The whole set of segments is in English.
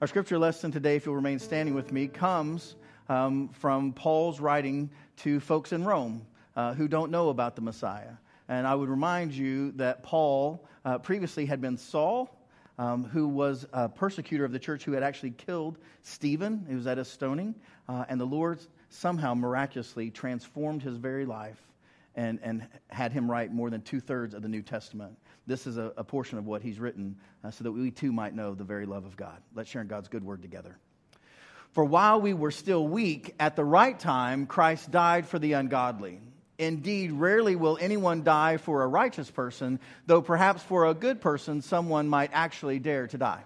Our scripture lesson today, if you'll remain standing with me, comes um, from Paul's writing to folks in Rome uh, who don't know about the Messiah. And I would remind you that Paul uh, previously had been Saul, um, who was a persecutor of the church who had actually killed Stephen. He was at a stoning. Uh, and the Lord somehow miraculously transformed his very life and, and had him write more than two thirds of the New Testament. This is a, a portion of what he's written uh, so that we too might know the very love of God. Let's share in God's good word together. For while we were still weak, at the right time, Christ died for the ungodly. Indeed, rarely will anyone die for a righteous person, though perhaps for a good person, someone might actually dare to die.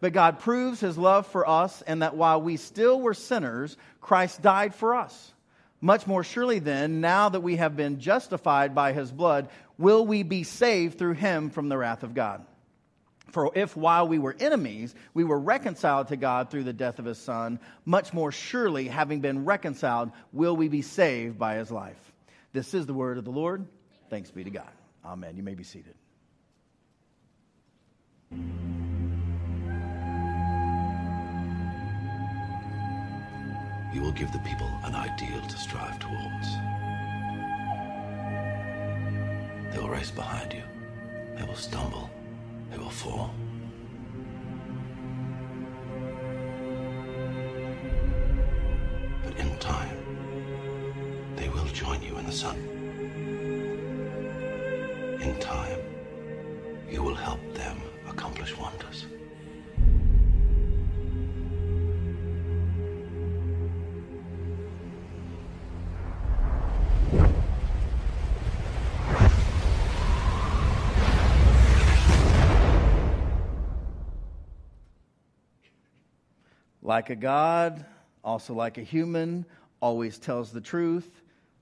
But God proves his love for us, and that while we still were sinners, Christ died for us. Much more surely, then, now that we have been justified by his blood, will we be saved through him from the wrath of God. For if while we were enemies, we were reconciled to God through the death of his son, much more surely, having been reconciled, will we be saved by his life. This is the word of the Lord. Thanks be to God. Amen. You may be seated. You will give the people an ideal to strive towards. They will race behind you. They will stumble. They will fall. But in time, they will join you in the sun. Like a God, also like a human, always tells the truth.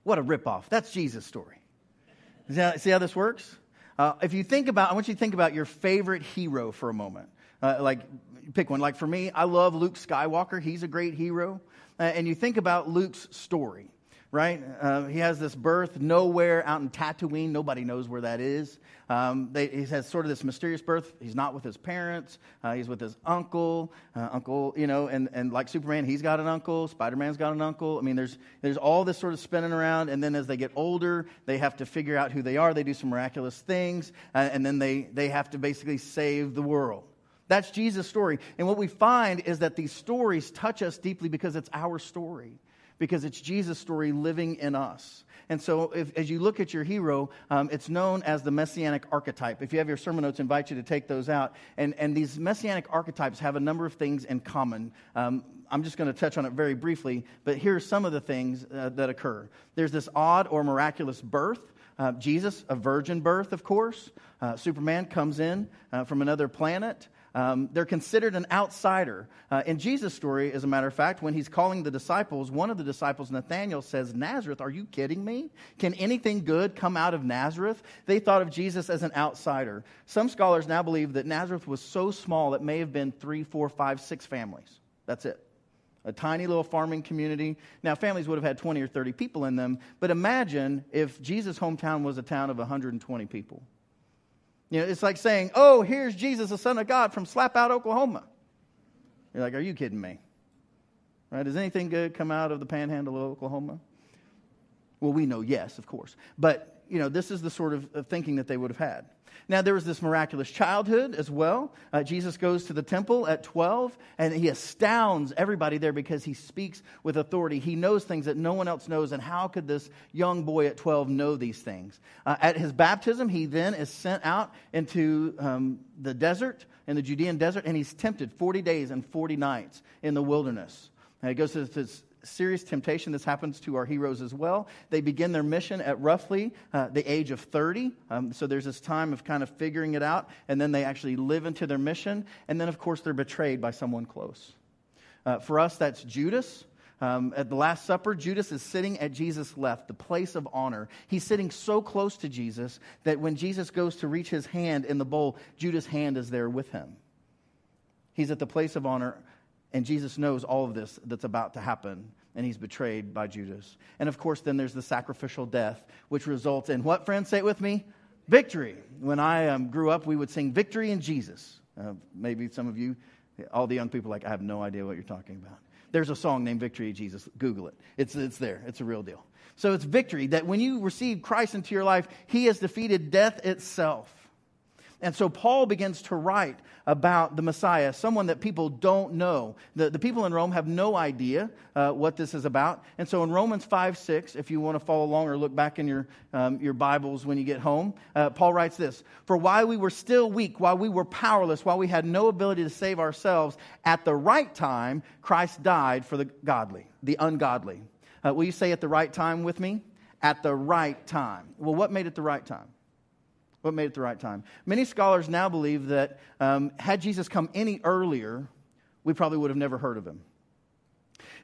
What a ripoff. That's Jesus' story. See how this works? Uh, if you think about, I want you to think about your favorite hero for a moment. Uh, like, pick one. Like for me, I love Luke Skywalker. He's a great hero. Uh, and you think about Luke's story right? Uh, he has this birth nowhere out in Tatooine. Nobody knows where that is. Um, they, he has sort of this mysterious birth. He's not with his parents. Uh, he's with his uncle. Uh, uncle, you know, and, and like Superman, he's got an uncle. Spider Man's got an uncle. I mean, there's, there's all this sort of spinning around. And then as they get older, they have to figure out who they are. They do some miraculous things. Uh, and then they, they have to basically save the world. That's Jesus' story. And what we find is that these stories touch us deeply because it's our story because it's Jesus' story living in us. And so, if, as you look at your hero, um, it's known as the messianic archetype. If you have your sermon notes, I invite you to take those out. And, and these messianic archetypes have a number of things in common. Um, I'm just going to touch on it very briefly, but here are some of the things uh, that occur. There's this odd or miraculous birth. Uh, Jesus, a virgin birth, of course. Uh, Superman comes in uh, from another planet. Um, they're considered an outsider. Uh, in Jesus' story, as a matter of fact, when he's calling the disciples, one of the disciples, Nathanael, says, Nazareth, are you kidding me? Can anything good come out of Nazareth? They thought of Jesus as an outsider. Some scholars now believe that Nazareth was so small it may have been three, four, five, six families. That's it. A tiny little farming community. Now, families would have had 20 or 30 people in them, but imagine if Jesus' hometown was a town of 120 people. You know, it's like saying, oh, here's Jesus, the Son of God from Slapout, Oklahoma. You're like, are you kidding me? Right? Does anything good come out of the panhandle of Oklahoma? Well, we know yes, of course. But, you know, this is the sort of thinking that they would have had. Now, there was this miraculous childhood as well. Uh, Jesus goes to the temple at 12, and he astounds everybody there because he speaks with authority. He knows things that no one else knows, and how could this young boy at 12 know these things? Uh, at his baptism, he then is sent out into um, the desert, in the Judean desert, and he's tempted 40 days and 40 nights in the wilderness. And he goes to this serious temptation. This happens to our heroes as well. They begin their mission at roughly uh, the age of 30. Um, so there's this time of kind of figuring it out, and then they actually live into their mission. And then, of course, they're betrayed by someone close. Uh, for us, that's Judas. Um, at the Last Supper, Judas is sitting at Jesus' left, the place of honor. He's sitting so close to Jesus that when Jesus goes to reach his hand in the bowl, Judas' hand is there with him. He's at the place of honor and Jesus knows all of this that's about to happen, and he's betrayed by Judas. And of course, then there's the sacrificial death, which results in what, friends? Say it with me victory. When I um, grew up, we would sing Victory in Jesus. Uh, maybe some of you All the young people like, I have no idea what you're talking about. There's a song named Victory in Jesus. Google it. It's, it's there. It's a real deal. So it's victory that when you receive Christ into your life, he has defeated death itself. And so Paul begins to write about the Messiah, someone that people don't know. The, the people in Rome have no idea uh, what this is about. And so in Romans 5 6, if you want to follow along or look back in your, um, your Bibles when you get home, uh, Paul writes this For while we were still weak, while we were powerless, while we had no ability to save ourselves, at the right time, Christ died for the godly, the ungodly. Uh, will you say at the right time with me? At the right time. Well, what made it the right time? What made it the right time? Many scholars now believe that um, had Jesus come any earlier, we probably would have never heard of him.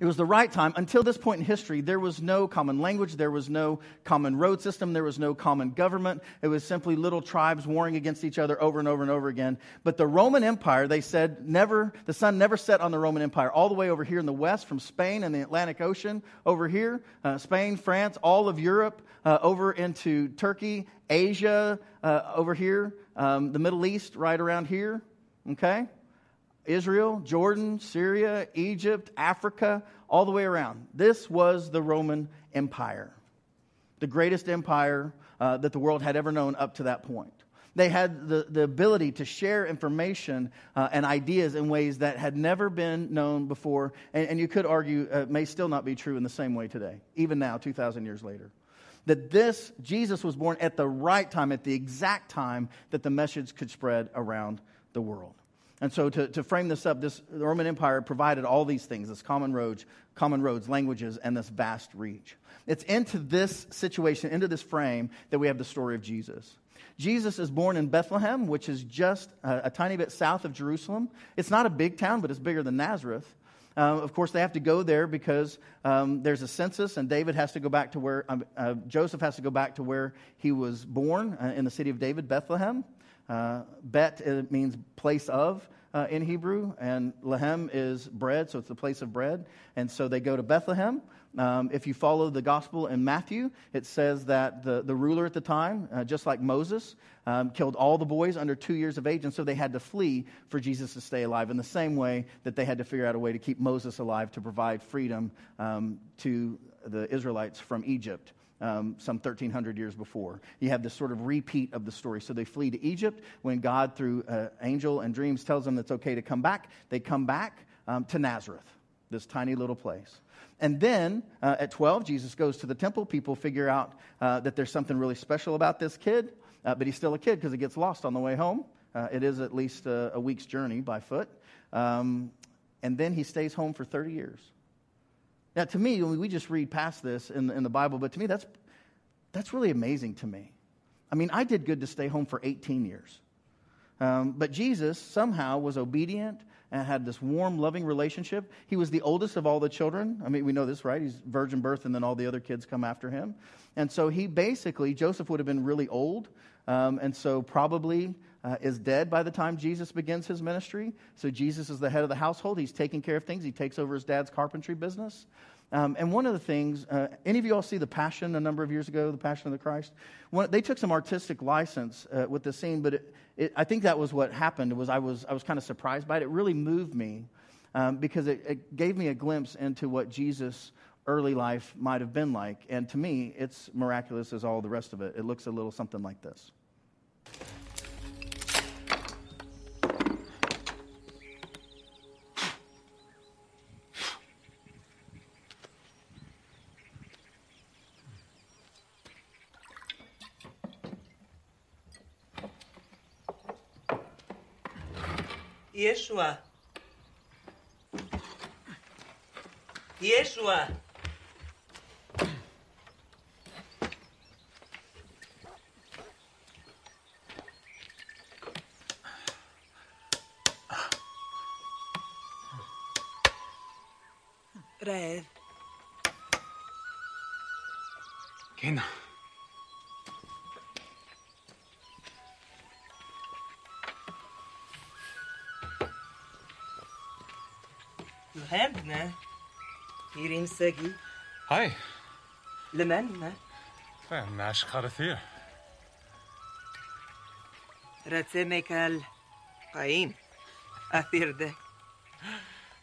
It was the right time. Until this point in history, there was no common language, there was no common road system, there was no common government. It was simply little tribes warring against each other over and over and over again. But the Roman Empire, they said, never, the sun never set on the Roman Empire. All the way over here in the west, from Spain and the Atlantic Ocean, over here, uh, Spain, France, all of Europe, uh, over into Turkey, Asia, uh, over here, um, the Middle East, right around here. Okay? Israel, Jordan, Syria, Egypt, Africa, all the way around. This was the Roman Empire, the greatest empire uh, that the world had ever known up to that point. They had the, the ability to share information uh, and ideas in ways that had never been known before. And, and you could argue uh, may still not be true in the same way today, even now, 2,000 years later. That this, Jesus was born at the right time, at the exact time that the message could spread around the world. And so, to, to frame this up, this, the Roman Empire provided all these things this common roads, common roads, languages, and this vast reach. It's into this situation, into this frame, that we have the story of Jesus. Jesus is born in Bethlehem, which is just a, a tiny bit south of Jerusalem. It's not a big town, but it's bigger than Nazareth. Um, of course, they have to go there because um, there's a census, and David has to go back to where um, uh, Joseph has to go back to where he was born uh, in the city of David, Bethlehem. Uh, bet means place of uh, in Hebrew, and Lehem is bread, so it's the place of bread. And so they go to Bethlehem. Um, if you follow the gospel in Matthew, it says that the, the ruler at the time, uh, just like Moses, um, killed all the boys under two years of age, and so they had to flee for Jesus to stay alive, in the same way that they had to figure out a way to keep Moses alive to provide freedom um, to the Israelites from Egypt um, some 1,300 years before. You have this sort of repeat of the story. So they flee to Egypt. When God, through uh, angel and dreams, tells them it's okay to come back, they come back um, to Nazareth, this tiny little place. And then uh, at 12, Jesus goes to the temple. People figure out uh, that there's something really special about this kid, uh, but he's still a kid because he gets lost on the way home. Uh, it is at least a, a, week's journey by foot. Um, and then he stays home for 30 years. Now, to me, we just read past this in, in the Bible, but to me, that's, that's really amazing to me. I mean, I did good to stay home for 18 years. Um, but Jesus somehow was obedient and had this warm, loving relationship. He was the oldest of all the children. I mean, we know this, right? He's virgin birth, and then all the other kids come after him. And so he basically, Joseph would have been really old, um, and so probably uh, is dead by the time Jesus begins his ministry. So Jesus is the head of the household. He's taking care of things. He takes over his dad's carpentry business. Um, and one of the things, uh, any of you all see The Passion a number of years ago, The Passion of the Christ? One, they took some artistic license uh, with the scene, but it, it, I think that was what happened. Was I was I was kind of surprised by it. It really moved me um, because it, it gave me a glimpse into what Jesus' early life might have been like. And to me, it's miraculous as all the rest of it. It looks a little something like this. Иешуа. Иешуа. يريم ساقي. هاي. لمن؟ ما؟ ناش راتسي ميكال قايم. أثير ده.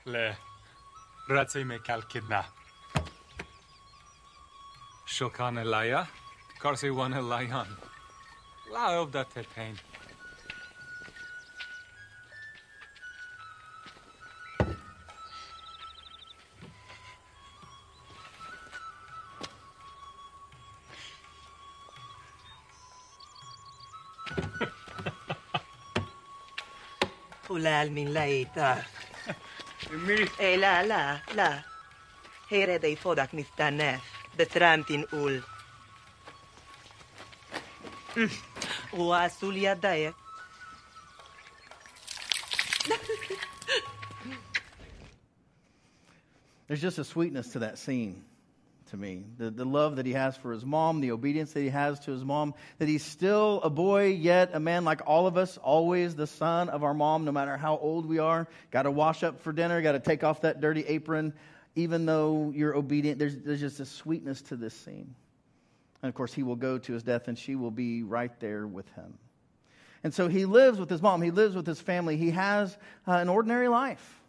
لا. راتسي ميكال كدنا شو كان اللايا كارسي وان اللايان لا يبدأ تتين pain. Ulal min laita. Me. Ei, la, la, la. Here dei fodak nistanef. Betramtin ul. Mm. Ua sulia dae. There's just a sweetness to that scene to me. The, the love that he has for his mom, the obedience that he has to his mom, that he's still a boy, yet a man like all of us, always the son of our mom, no matter how old we are. Got to wash up for dinner, got to take off that dirty apron, even though you're obedient. There's, there's just a sweetness to this scene. And of course, he will go to his death, and she will be right there with him. And so he lives with his mom, he lives with his family, he has uh, an ordinary life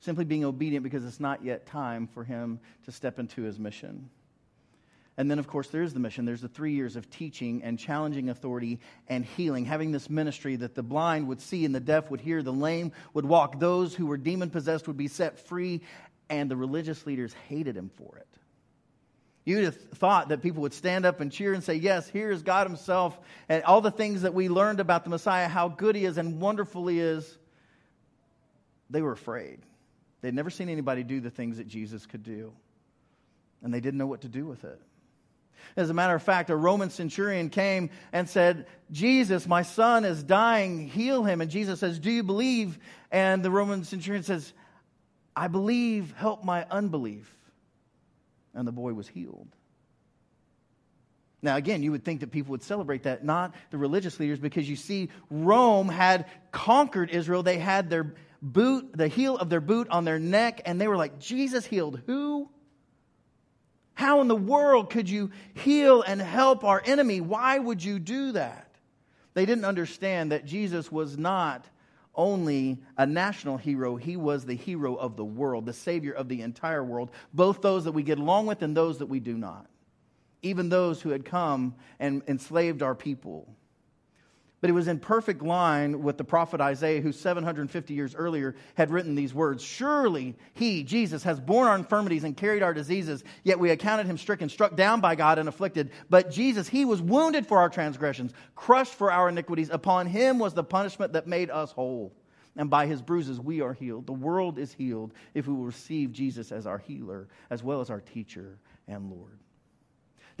simply being obedient because it's not yet time for him to step into his mission. And then, of course, there's the mission. There's the three years of teaching and challenging authority and healing, having this ministry that the blind would see and the deaf would hear, the lame would walk, those who were demon possessed would be set free, and the religious leaders hated him for it. You'd have thought that people would stand up and cheer and say, Yes, here's God Himself, and all the things that we learned about the Messiah, how good He is and wonderful He is. They were afraid. They'd never seen anybody do the things that Jesus could do, and they didn't know what to do with it. As a matter of fact, a Roman centurion came and said, Jesus, my son is dying, heal him. And Jesus says, Do you believe? And the Roman centurion says, I believe, help my unbelief. And the boy was healed. Now, again, you would think that people would celebrate that, not the religious leaders, because you see, Rome had conquered Israel. They had their boot, the heel of their boot on their neck, and they were like, Jesus healed who? How in the world could you heal and help our enemy? Why would you do that? They didn't understand that Jesus was not only a national hero, he was the hero of the world, the savior of the entire world, both those that we get along with and those that we do not, even those who had come and enslaved our people. But it was in perfect line with the prophet Isaiah, who 750 years earlier had written these words Surely he, Jesus, has borne our infirmities and carried our diseases, yet we accounted him stricken, struck down by God, and afflicted. But Jesus, he was wounded for our transgressions, crushed for our iniquities. Upon him was the punishment that made us whole. And by his bruises we are healed. The world is healed if we will receive Jesus as our healer, as well as our teacher and Lord.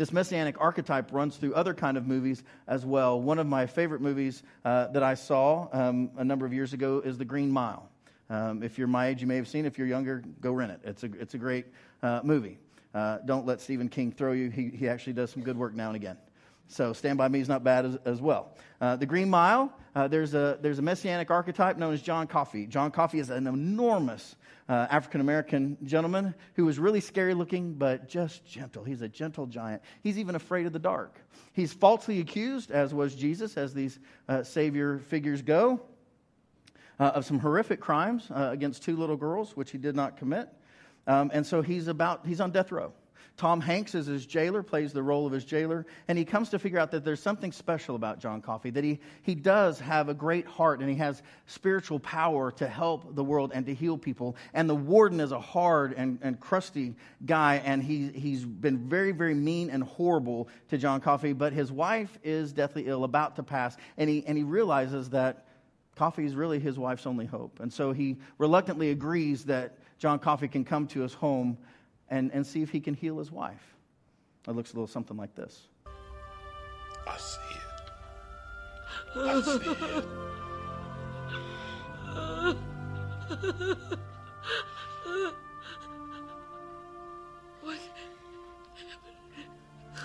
This messianic archetype runs through other kind of movies as well. One of my favorite movies uh, that I saw um, a number of years ago is The Green Mile. Um, if you're my age, you may have seen it. If you're younger, go rent it. It's a, it's a great uh, movie. Uh, don't let Stephen King throw you. He, he actually does some good work now and again. So Stand By Me is not bad as, as well. Uh, the Green Mile, uh, there's, a, there's a messianic archetype known as John Coffey. John Coffey is an enormous uh, African American gentleman who was really scary looking, but just gentle. He's a gentle giant. He's even afraid of the dark. He's falsely accused, as was Jesus, as these uh, Savior figures go, uh, of some horrific crimes uh, against two little girls, which he did not commit. Um, and so he's about he's on death row. Tom Hanks is his jailer, plays the role of his jailer, and he comes to figure out that there's something special about John Coffey, that he, he does have a great heart and he has spiritual power to help the world and to heal people. And the warden is a hard and, and crusty guy, and he, he's been very, very mean and horrible to John Coffey, but his wife is deathly ill, about to pass, and he, and he realizes that Coffey is really his wife's only hope. And so he reluctantly agrees that John Coffey can come to his home and, and see if he can heal his wife. It looks a little something like this. I see it. I see it.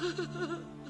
Shh,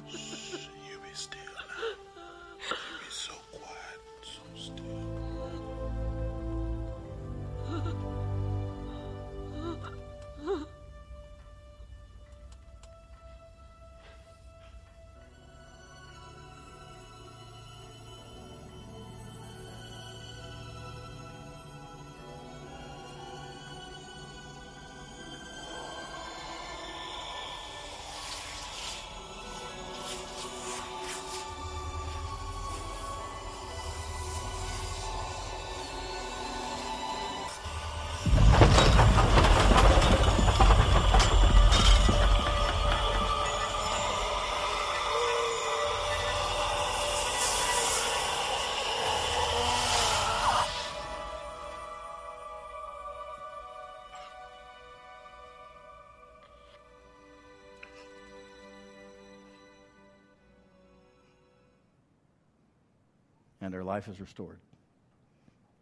and her life is restored,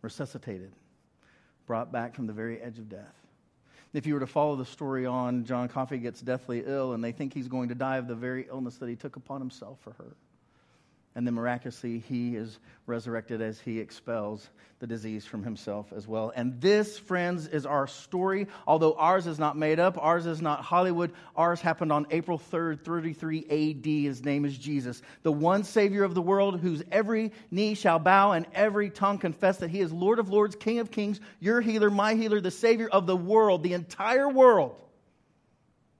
resuscitated, brought back from the very edge of death. If you were to follow the story on, John Coffey gets deathly ill, and they think he's going to die of the very illness that he took upon himself for her. And then miraculously, he is resurrected as he expels the disease from himself as well. And this, friends, is our story. Although ours is not made up, ours is not Hollywood, ours happened on April 3rd, 33 AD. His name is Jesus, the one Savior of the world, whose every knee shall bow and every tongue confess that he is Lord of lords, King of kings, your healer, my healer, the Savior of the world, the entire world.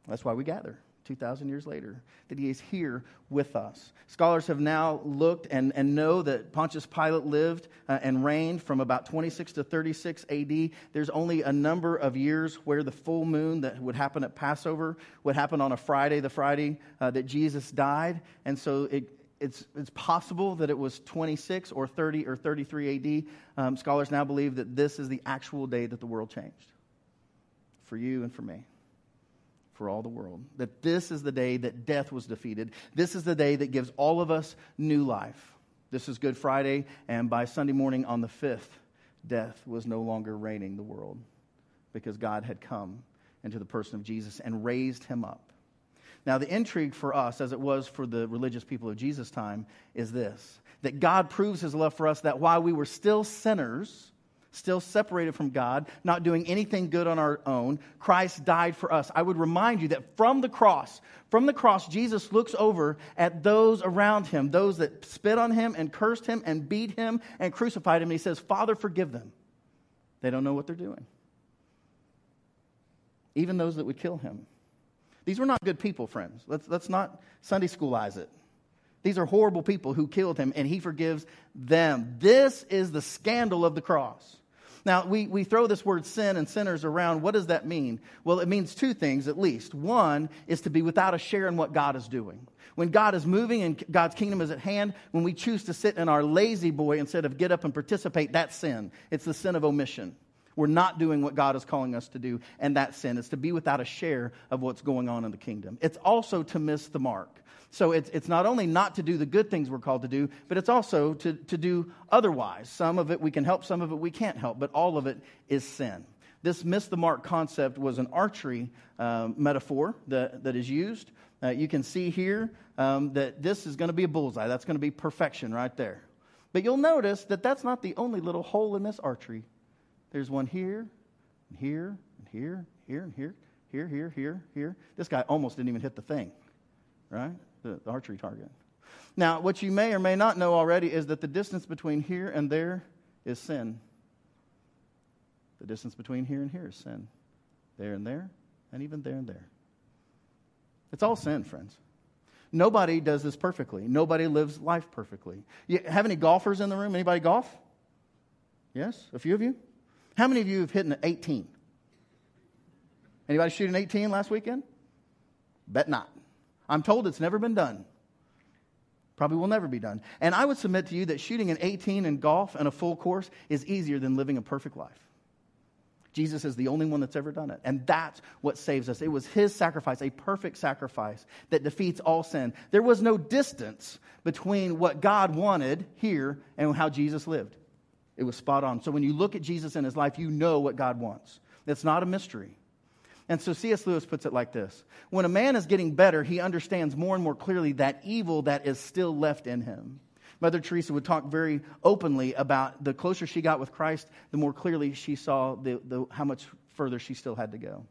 That's why we gather. 2,000 years later, that he is here with us. Scholars have now looked and, and know that Pontius Pilate lived uh, and reigned from about 26 to 36 AD. There's only a number of years where the full moon that would happen at Passover would happen on a Friday, the Friday uh, that Jesus died. And so it, it's, it's possible that it was 26 or 30 or 33 AD. Um, scholars now believe that this is the actual day that the world changed for you and for me for all the world. That this is the day that death was defeated. This is the day that gives all of us new life. This is Good Friday, and by Sunday morning on the 5th, death was no longer reigning the world because God had come into the person of Jesus and raised him up. Now, the intrigue for us, as it was for the religious people of Jesus' time, is this that God proves his love for us that while we were still sinners, still separated from God, not doing anything good on our own. Christ died for us. I would remind you that from the cross, from the cross, Jesus looks over at those around him, those that spit on him and cursed him and beat him and crucified him. And he says, Father, forgive them. They don't know what they're doing. Even those that would kill him. These were not good people, friends. Let's, let's not Sunday schoolize it. These are horrible people who killed him, and he forgives them. This is the scandal of the cross. Now, we, we throw this word sin and sinners around. What does that mean? Well, it means two things at least. One is to be without a share in what God is doing. When God is moving and God's kingdom is at hand, when we choose to sit in our lazy boy instead of get up and participate, that's sin. It's the sin of omission. We're not doing what God is calling us to do, and that sin. is to be without a share of what's going on in the kingdom. It's also to miss the mark. So it's, it's not only not to do the good things we're called to do, but it's also to, to do otherwise. Some of it we can help, some of it we can't help, but all of it is sin. This miss the mark concept was an archery um, metaphor that, that is used. Uh, you can see here um, that this is going to be a bullseye. That's going to be perfection right there. But you'll notice that that's not the only little hole in this archery. There's one here, and here, and here, here, and here, here, here, here, here. This guy almost didn't even hit the thing, right? The, the archery target. Now, what you may or may not know already is that the distance between here and there is sin. The distance between here and here is sin. There and there, and even there and there. It's all sin, friends. Nobody does this perfectly. Nobody lives life perfectly. You have any golfers in the room? Anybody golf? Yes? A few of you? How many of you have hit an 18? Anybody shoot an 18 last weekend? Bet not. I'm told it's never been done. Probably will never be done. And I would submit to you that shooting an 18 in golf and a full course is easier than living a perfect life. Jesus is the only one that's ever done it. And that's what saves us. It was his sacrifice, a perfect sacrifice that defeats all sin. There was no distance between what God wanted here and how Jesus lived. It was spot on. So when you look at Jesus in his life, you know what God wants. It's not a mystery. And so C.S. Lewis puts it like this When a man is getting better, he understands more and more clearly that evil that is still left in him. Mother Teresa would talk very openly about the closer she got with Christ, the more clearly she saw the, the, how much further she still had to go.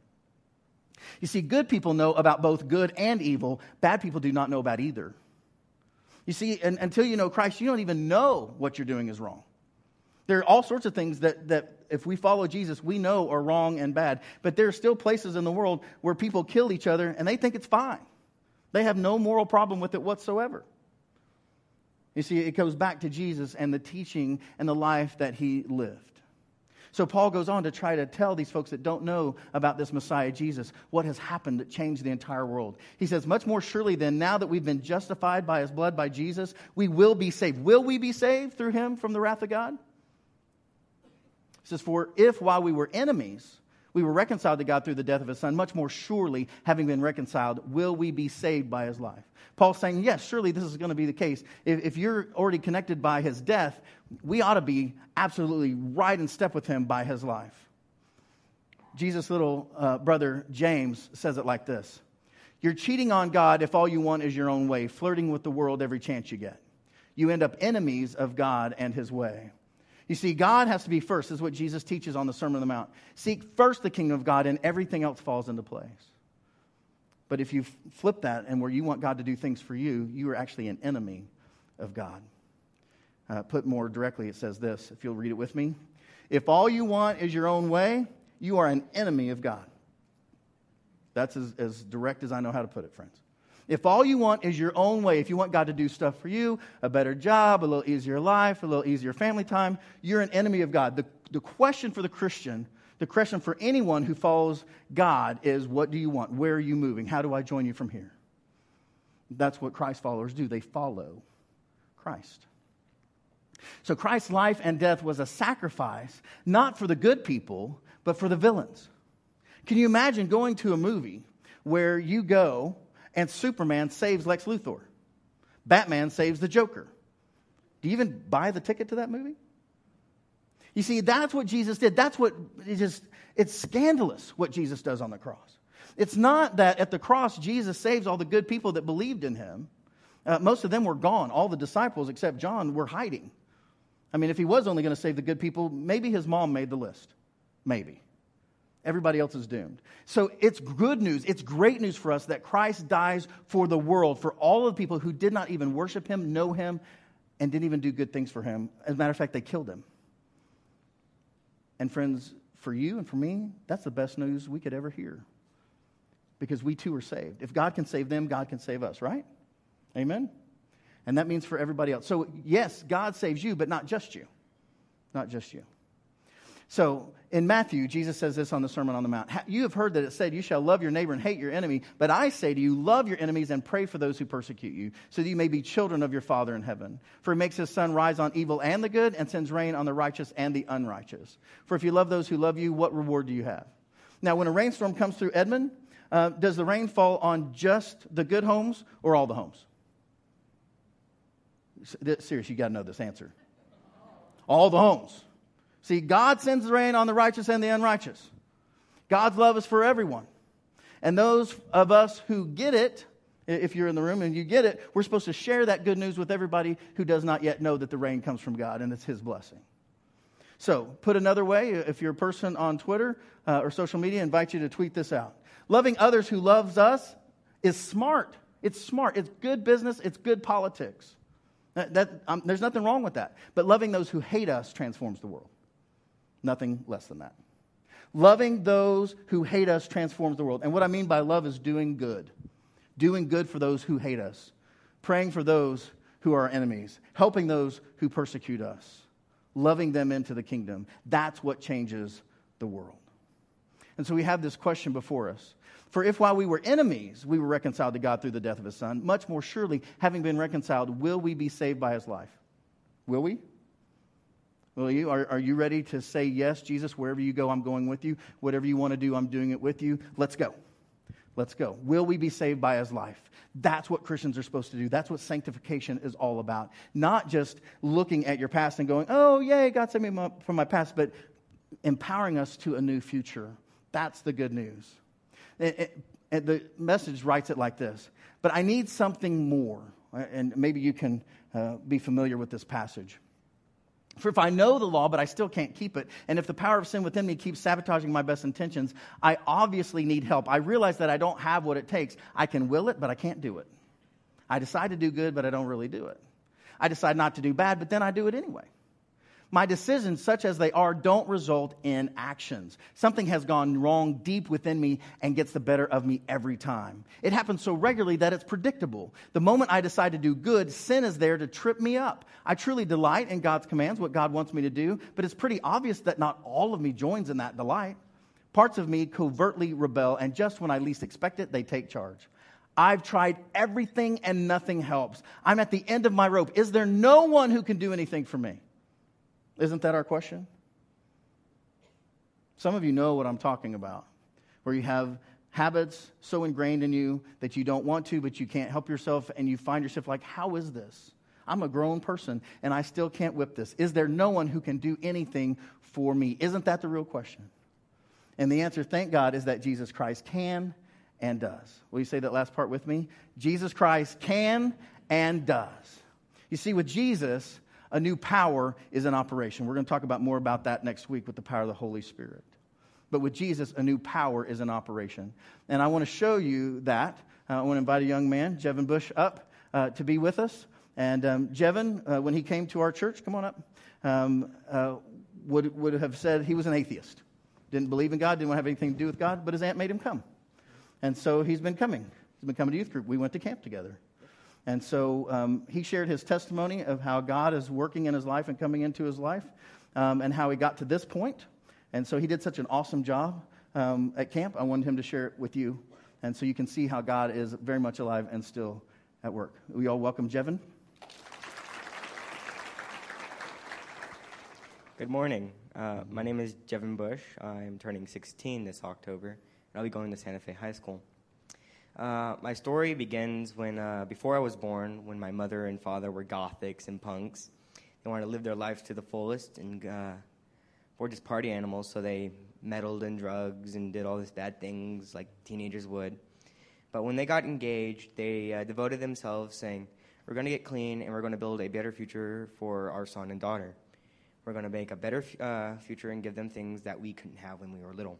You see, good people know about both good and evil, bad people do not know about either. You see, and, until you know Christ, you don't even know what you're doing is wrong. There are all sorts of things that, that if we follow Jesus, we know are wrong and bad. But there are still places in the world where people kill each other and they think it's fine. They have no moral problem with it whatsoever. You see, it goes back to Jesus and the teaching and the life that he lived. So Paul goes on to try to tell these folks that don't know about this Messiah Jesus what has happened that changed the entire world. He says, Much more surely than now that we've been justified by his blood by Jesus, we will be saved. Will we be saved through him from the wrath of God? He says, For if while we were enemies, We were reconciled to God through the death of his son. Much more surely, having been reconciled, will we be saved by his life. Paul's saying, yes, surely this is going to be the case. If, if you're already connected by his death, we ought to be absolutely right in step with him by his life. Jesus' little uh, brother James says it like this You're cheating on God if all you want is your own way, flirting with the world every chance you get. You end up enemies of God and his way. You see, God has to be first, this is what Jesus teaches on the Sermon on the Mount. Seek first the kingdom of God, and everything else falls into place. But if you flip that and where you want God to do things for you, you are actually an enemy of God. Uh, put more directly, it says this, if you'll read it with me. If all you want is your own way, you are an enemy of God. That's as, as direct as I know how to put it, friends. If all you want is your own way, if you want God to do stuff for you, a better job, a little easier life, a little easier family time, you're an enemy of God. The, the question for the Christian, the question for anyone who follows God is what do you want? Where are you moving? How do I join you from here? That's what Christ followers do. They follow Christ. So Christ's life and death was a sacrifice, not for the good people, but for the villains. Can you imagine going to a movie where you go and Superman saves Lex Luthor? Batman saves the Joker. Do you even buy the ticket to that movie? You see, that's what Jesus did. That's what it just, it's scandalous what Jesus does on the cross. It's not that at the cross, Jesus saves all the good people that believed in him. Uh, most of them were gone. All the disciples, except John, were hiding. I mean, if he was only going to save the good people, maybe his mom made the list. Maybe. Everybody else is doomed. So it's good news. It's great news for us that Christ dies for the world, for all of the people who did not even worship him, know him, and didn't even do good things for him. As a matter of fact, they killed him. And friends, for you and for me, that's the best news we could ever hear. Because we too are saved. If God can save them, God can save us, right? Amen? And that means for everybody else. So, yes, God saves you, but not just you. Not just you. So in Matthew, Jesus says this on the Sermon on the Mount You have heard that it said, You shall love your neighbor and hate your enemy. But I say to you, love your enemies and pray for those who persecute you, so that you may be children of your Father in heaven. For he makes his sun rise on evil and the good, and sends rain on the righteous and the unrighteous. For if you love those who love you, what reward do you have? Now, when a rainstorm comes through Edmond, uh, does the rain fall on just the good homes or all the homes? Serious, you got to know this answer. All the homes. See, God sends the rain on the righteous and the unrighteous. God's love is for everyone. And those of us who get it, if you're in the room and you get it, we're supposed to share that good news with everybody who does not yet know that the rain comes from God and it's His blessing. So, put another way, if you're a person on Twitter uh, or social media, I invite you to tweet this out. Loving others who loves us is smart. It's smart. It's good business. It's good politics. That, that um, there's nothing wrong with that. But loving those who hate us transforms the world. Nothing less than that. Loving those who hate us transforms the world. And what I mean by love is doing good. Doing good for those who hate us. Praying for those who are our enemies. Helping those who persecute us. Loving them into the kingdom. That's what changes the world. And so we have this question before us. For if while we were enemies, we were reconciled to God through the death of his son, much more surely, having been reconciled, will we be saved by his life? Will we? Will you? Are, are you ready to say, Yes, Jesus, wherever you go, I'm going with you. Whatever you want to do, I'm doing it with you. Let's go. Let's go. Will we be saved by his life? That's what Christians are supposed to do. That's what sanctification is all about. Not just looking at your past and going, oh, yay, God saved me from my past, but empowering us to a new future. That's the good news. And the message writes it like this But I need something more. And maybe you can uh, be familiar with this passage. For if I know the law, but I still can't keep it, and if the power of sin within me keeps sabotaging my best intentions, I obviously need help. I realize that I don't have what it takes. I can will it, but I can't do it. I decide to do good, but I don't really do it. I decide not to do bad, but then I do it anyway. My decisions, such as they are, don't result in actions. Something has gone wrong deep within me and gets the better of me every time. It happens so regularly that it's predictable. The moment I decide to do good, sin is there to trip me up. I truly delight in God's commands, what God wants me to do, but it's pretty obvious that not all of me joins in that delight. Parts of me covertly rebel, and just when I least expect it, they take charge. I've tried everything and nothing helps. I'm at the end of my rope. Is there no one who can do anything for me? Isn't that our question? Some of you know what I'm talking about, where you have habits so ingrained in you that you don't want to, but you can't help yourself, and you find yourself like, How is this? I'm a grown person and I still can't whip this. Is there no one who can do anything for me? Isn't that the real question? And the answer, thank God, is that Jesus Christ can and does. Will you say that last part with me? Jesus Christ can and does. You see, with Jesus, a new power is in operation. We're going to talk about more about that next week with the power of the Holy Spirit. But with Jesus, a new power is in operation. And I want to show you that. Uh, I want to invite a young man, Jevin Bush, up uh, to be with us. And um, Jevin, uh, when he came to our church, come on up, um, uh, would, would have said he was an atheist. Didn't believe in God, didn't want to have anything to do with God, but his aunt made him come. And so he's been coming. He's been coming to youth group. We went to camp together. And so um, he shared his testimony of how God is working in his life and coming into his life um, and how he got to this point. And so he did such an awesome job um, at camp. I wanted him to share it with you. And so you can see how God is very much alive and still at work. We all welcome Jevin. Good morning. Uh, my name is Jevin Bush. I'm turning 16 this October, and I'll be going to Santa Fe High School. Uh, my story begins when, uh, before I was born, when my mother and father were gothics and punks. They wanted to live their lives to the fullest and uh, were just party animals, so they meddled in drugs and did all these bad things like teenagers would. But when they got engaged, they uh, devoted themselves, saying, We're going to get clean and we're going to build a better future for our son and daughter. We're going to make a better uh, future and give them things that we couldn't have when we were little.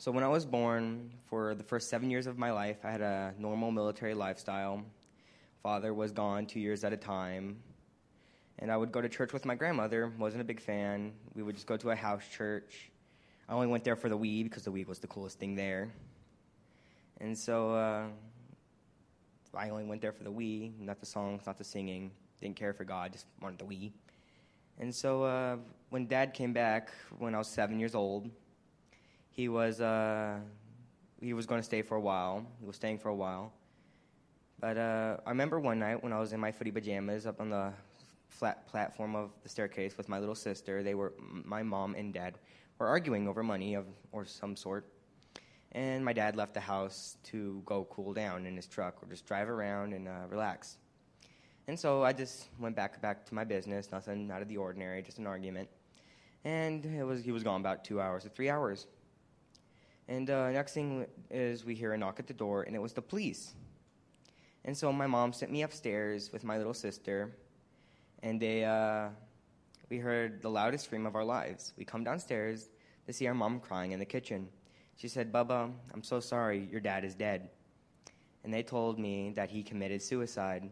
So, when I was born, for the first seven years of my life, I had a normal military lifestyle. Father was gone two years at a time. And I would go to church with my grandmother, wasn't a big fan. We would just go to a house church. I only went there for the Wii because the Wii was the coolest thing there. And so uh, I only went there for the Wii, not the songs, not the singing. Didn't care for God, just wanted the Wii. And so uh, when dad came back when I was seven years old, he was, uh, he was going to stay for a while. He was staying for a while. But uh, I remember one night when I was in my footy pajamas up on the flat platform of the staircase with my little sister. They were, my mom and dad were arguing over money of, or some sort. And my dad left the house to go cool down in his truck or just drive around and uh, relax. And so I just went back back to my business, nothing out of the ordinary, just an argument. And it was he was gone about two hours or three hours. And uh, next thing is we hear a knock at the door, and it was the police. And so my mom sent me upstairs with my little sister, and they uh, we heard the loudest scream of our lives. We come downstairs to see our mom crying in the kitchen. She said, "Bubba, I'm so sorry. Your dad is dead." And they told me that he committed suicide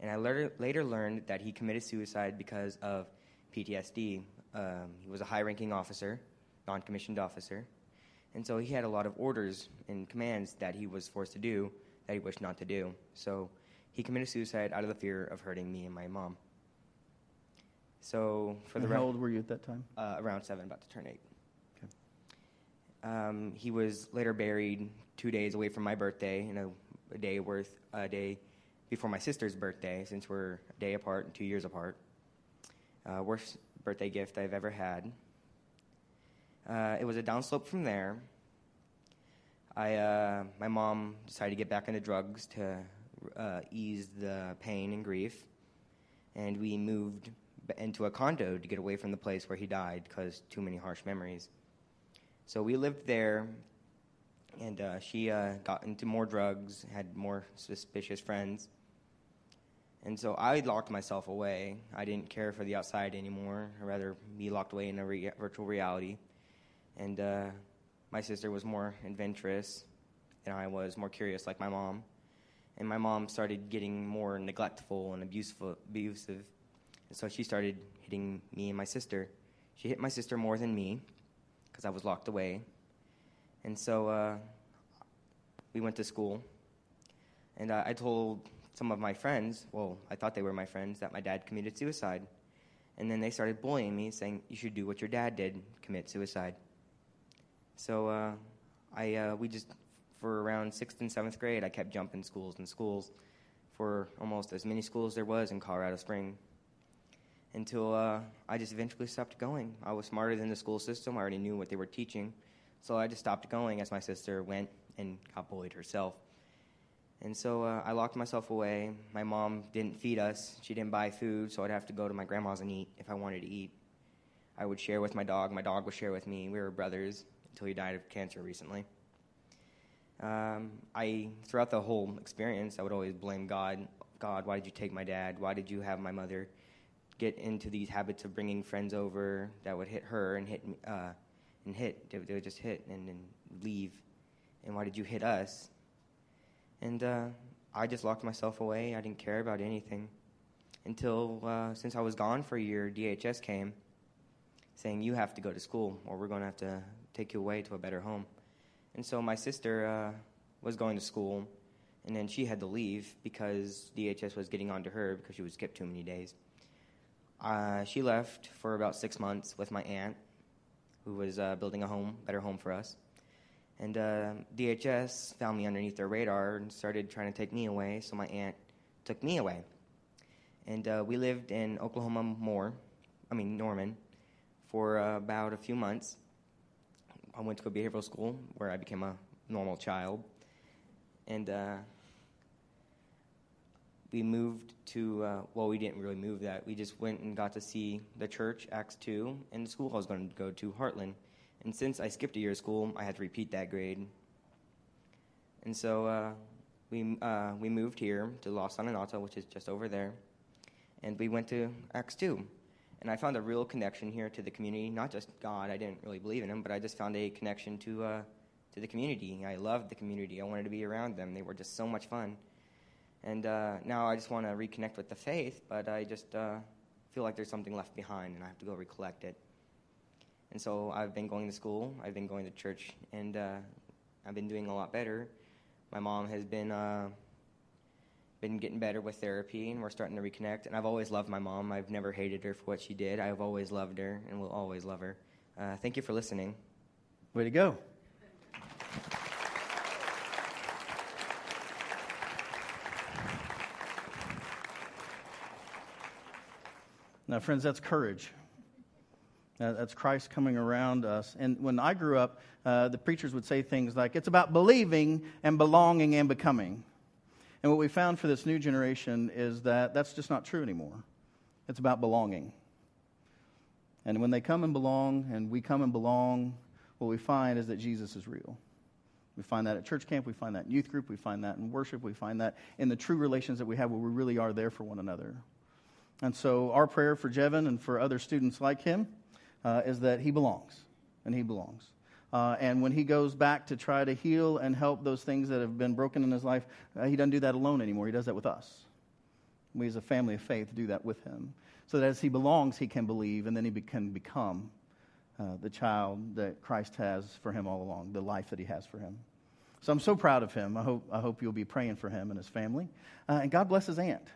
and I later, later learned that he committed suicide because of PTSD. Um, he was a high ranking officer, non commissioned officer, and so he had a lot of orders and commands that he was forced to do that he wished not to do. So he committed suicide out of the fear of hurting me and my mom. So for and the how old were you at that time? Uh, around seven, about to turn eight. Okay. Um, he was later buried two days away from my birthday in a, a day worth a day before my sister's birthday, since we're a day apart and two years apart. Uh, worst birthday gift I've ever had. Uh, it was a downslope from there. I, uh, my mom decided to get back into drugs to uh, ease the pain and grief, and we moved into a condo to get away from the place where he died because too many harsh memories. So we lived there, and uh, she uh, got into more drugs, had more suspicious friends. And so I locked myself away. I didn't care for the outside anymore. I'd rather be locked away in a re- virtual reality. And uh, my sister was more adventurous, and I was more curious, like my mom. And my mom started getting more neglectful and abusive. abusive. And so she started hitting me and my sister. She hit my sister more than me because I was locked away. And so uh, we went to school. And uh, I told some of my friends, well, I thought they were my friends, that my dad committed suicide. And then they started bullying me, saying, You should do what your dad did commit suicide. So uh, I, uh, we just, for around sixth and seventh grade, I kept jumping schools and schools for almost as many schools there was in Colorado Spring. until uh, I just eventually stopped going. I was smarter than the school system. I already knew what they were teaching. So I just stopped going as my sister went and got bullied herself. And so uh, I locked myself away. My mom didn't feed us. She didn't buy food, so I'd have to go to my grandma's and eat if I wanted to eat. I would share with my dog. My dog would share with me. We were brothers until he died of cancer recently. Um, I, throughout the whole experience, I would always blame God. God, why did you take my dad? Why did you have my mother get into these habits of bringing friends over that would hit her and hit uh, and hit? They, would- they would just hit and then leave. And why did you hit us? And uh, I just locked myself away. I didn't care about anything until uh, since I was gone for a year, DHS came saying you have to go to school or we're going to have to take you away to a better home. And so my sister uh, was going to school, and then she had to leave because DHS was getting on to her because she was skip too many days. Uh, she left for about six months with my aunt, who was uh, building a home, better home for us. And uh, DHS found me underneath their radar and started trying to take me away, so my aunt took me away. And uh, we lived in Oklahoma more, I mean, Norman, for uh, about a few months. I went to a behavioral school where I became a normal child. And uh, we moved to, uh, well, we didn't really move that. We just went and got to see the church, Acts 2, and the school I was going to go to, Heartland. And since I skipped a year of school, I had to repeat that grade. And so uh, we, uh, we moved here to Los Ananata, which is just over there. And we went to Acts 2. And I found a real connection here to the community, not just God. I didn't really believe in him, but I just found a connection to, uh, to the community. I loved the community. I wanted to be around them. They were just so much fun. And uh, now I just want to reconnect with the faith, but I just uh, feel like there's something left behind, and I have to go recollect it. And so I've been going to school, I've been going to church, and uh, I've been doing a lot better. My mom has been uh, been getting better with therapy, and we're starting to reconnect. And I've always loved my mom. I've never hated her for what she did. I've always loved her, and will always love her. Uh, thank you for listening. Way to go. Now, friends, that's courage. That's Christ coming around us. And when I grew up, uh, the preachers would say things like, it's about believing and belonging and becoming. And what we found for this new generation is that that's just not true anymore. It's about belonging. And when they come and belong, and we come and belong, what we find is that Jesus is real. We find that at church camp, we find that in youth group, we find that in worship, we find that in the true relations that we have where we really are there for one another. And so, our prayer for Jevin and for other students like him uh, is that he belongs, and he belongs. Uh, and when he goes back to try to heal and help those things that have been broken in his life, uh, he doesn't do that alone anymore. He does that with us. We, as a family of faith, do that with him. So that as he belongs, he can believe, and then he be- can become uh, the child that Christ has for him all along, the life that he has for him. So I'm so proud of him. I hope, I hope you'll be praying for him and his family. Uh, and God bless his aunt.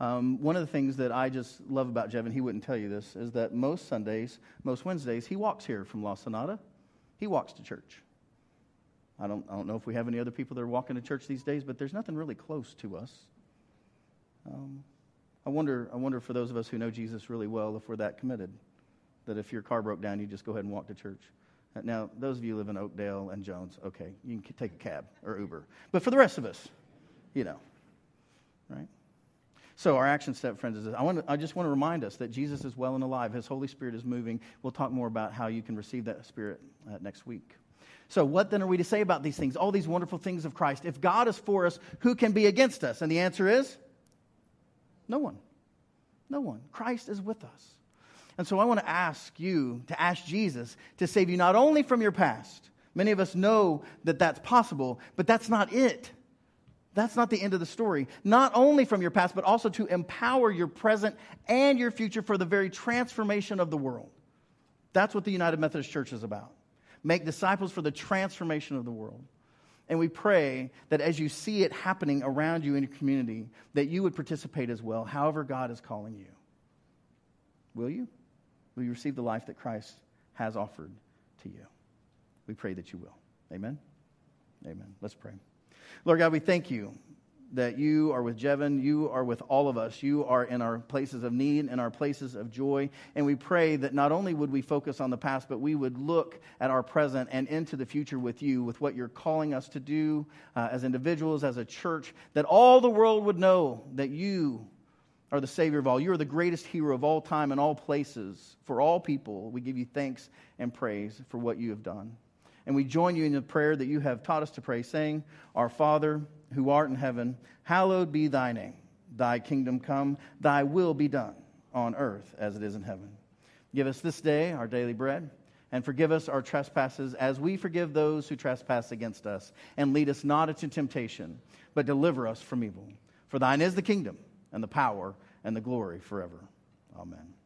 Um, one of the things that I just love about Jevin, he wouldn't tell you this, is that most Sundays, most Wednesdays, he walks here from La Sonata. He walks to church. I don't, I don't know if we have any other people that are walking to church these days, but there's nothing really close to us. Um, I, wonder, I wonder for those of us who know Jesus really well if we're that committed, that if your car broke down, you just go ahead and walk to church. Uh, Now, those of you who live in Oakdale and Jones, okay, you can take a cab or Uber. But for the rest of us, you know, right? So our action step, friends, is this. I, want to, I just want to remind us that Jesus is well and alive. His Holy Spirit is moving. We'll talk more about how you can receive that Spirit uh, next week. So what then are we to say about these things? All these wonderful things of Christ. If God is for us, who can be against us? And the answer is no one. No one. Christ is with us. And so I want to ask you to ask Jesus to save you not only from your past. Many of us know that that's possible, but that's not it. That's not the end of the story. Not only from your past, but also to empower your present and your future for the very transformation of the world. That's what the United Methodist Church is about. Make disciples for the transformation of the world. And we pray that as you see it happening around you in your community, that you would participate as well, however God is calling you. Will you? Will you receive the life that Christ has offered to you? We pray that you will. Amen. Amen. Let's pray. Lord God, we thank you that you are with Jevin, you are with all of us. You are in our places of need and our places of joy. And we pray that not only would we focus on the past, but we would look at our present and into the future with you, with what you're calling us to do uh, as individuals, as a church, that all the world would know that you are the Savior of all. You are the greatest hero of all time and all places. For all people, we give you thanks and praise for what you have done. And we join you in the prayer that you have taught us to pray, saying, Our Father, who art in heaven, hallowed be thy name. Thy kingdom come, thy will be done on earth as it is in heaven. Give us this day our daily bread, and forgive us our trespasses as we forgive those who trespass against us. And lead us not into temptation, but deliver us from evil. For thine is the kingdom, and the power, and the glory forever. Amen.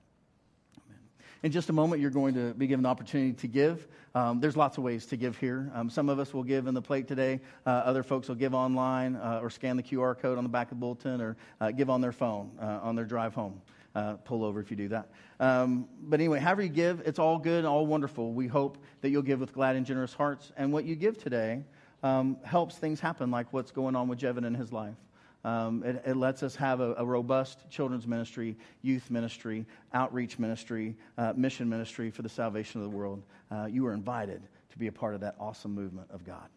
In just a moment, you're going to be given the opportunity to give. Um, there's lots of ways to give here. Um, some of us will give in the plate today. Uh, other folks will give online uh, or scan the QR code on the back of the bulletin or uh, give on their phone uh, on their drive home. Uh, pull over if you do that. Um, but anyway, however you give, it's all good, all wonderful. We hope that you'll give with glad and generous hearts. And what you give today um, helps things happen, like what's going on with Jevin in his life. Um, it, it, lets us have a, a, robust children's ministry, youth ministry, outreach ministry, uh, mission ministry for the salvation of the world. Uh, you are invited to be a part of that awesome movement of God.